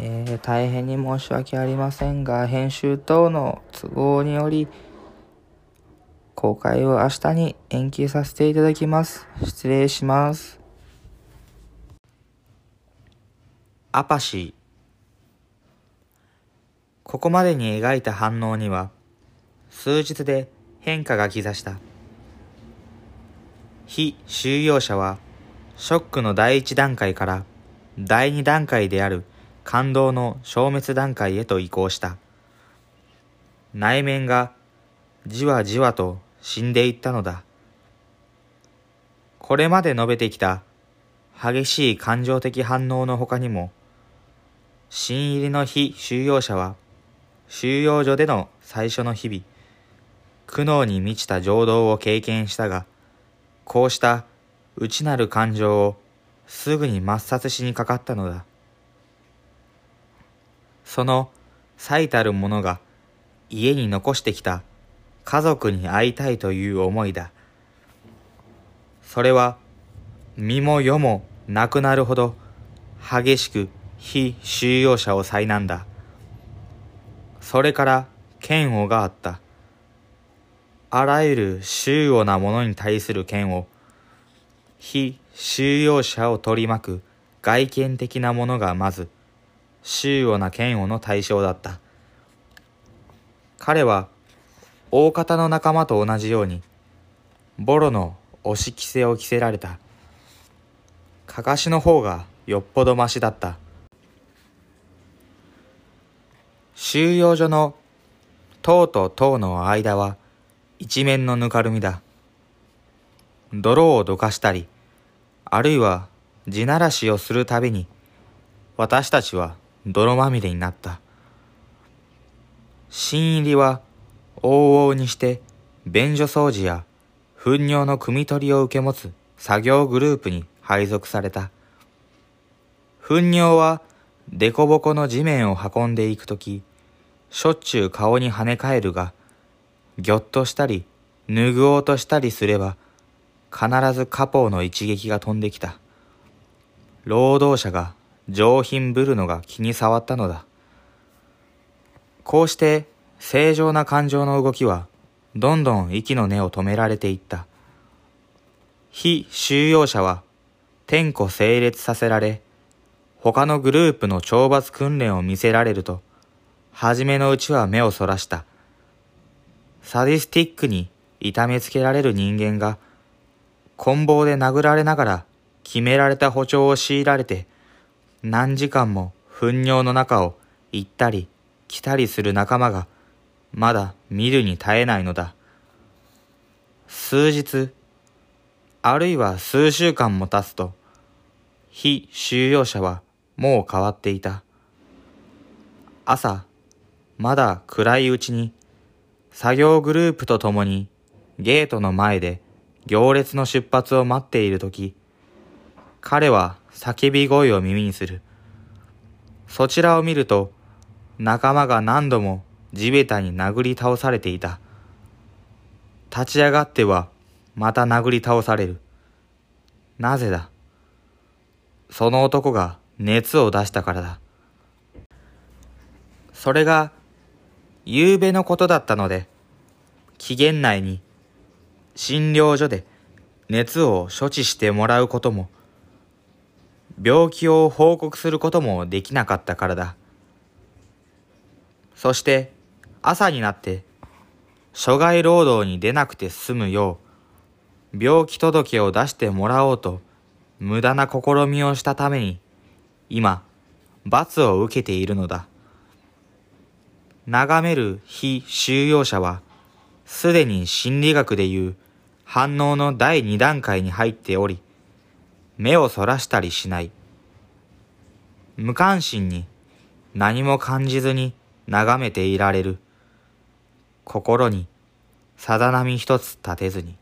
えー、大変に申し訳ありませんが、編集等の都合により、公開を明日に延期させていただきます。失礼します。アパシー。ここまでに描いた反応には、数日で変化が兆した。非収容者は、ショックの第一段階から第二段階である感動の消滅段階へと移行した。内面がじわじわと死んでいったのだ。これまで述べてきた激しい感情的反応の他にも、新入りの非収容者は、収容所での最初の日々、苦悩に満ちた情動を経験したが、こうした内なる感情をすぐに抹殺しにかかったのだ。その最たるものが家に残してきた家族に会いたいという思いだ。それは身も世もなくなるほど激しく非収容者を災難だ。それから嫌悪があった。あらゆる周囲なものに対する嫌悪、非収容者を取り巻く外見的なものがまず、周囲な嫌悪の対象だった。彼は、大方の仲間と同じように、ボロの押し着せを着せられた。かかしの方がよっぽどましだった。収容所の塔と塔の間は一面のぬかるみだ。泥をどかしたり、あるいは地ならしをするたびに、私たちは泥まみれになった。新入りは往々にして便所掃除や糞尿の汲み取りを受け持つ作業グループに配属された。糞尿は凸凹の地面を運んでいくとき、しょっちゅう顔に跳ね返るが、ぎょっとしたり、ぬぐおうとしたりすれば、必ずカポーの一撃が飛んできた。労働者が上品ぶるのが気に障ったのだ。こうして正常な感情の動きは、どんどん息の根を止められていった。非収容者は、天候整列させられ、他のグループの懲罰訓練を見せられると、初めのうちは目をそらした。サディスティックに痛めつけられる人間が、棍棒で殴られながら決められた歩調を強いられて、何時間も糞尿の中を行ったり来たりする仲間が、まだ見るに耐えないのだ。数日、あるいは数週間も経つと、非収容者はもう変わっていた。朝、まだ暗いうちに、作業グループと共にゲートの前で行列の出発を待っているとき、彼は叫び声を耳にする。そちらを見ると、仲間が何度も地べたに殴り倒されていた。立ち上がってはまた殴り倒される。なぜだ？その男が熱を出したからだ。それが、夕べのことだったので、期限内に診療所で熱を処置してもらうことも、病気を報告することもできなかったからだ。そして朝になって諸外労働に出なくて済むよう、病気届を出してもらおうと無駄な試みをしたために、今、罰を受けているのだ。眺める非収容者は、すでに心理学でいう反応の第二段階に入っており、目をそらしたりしない。無関心に何も感じずに眺めていられる。心にさざ波一つ立てずに。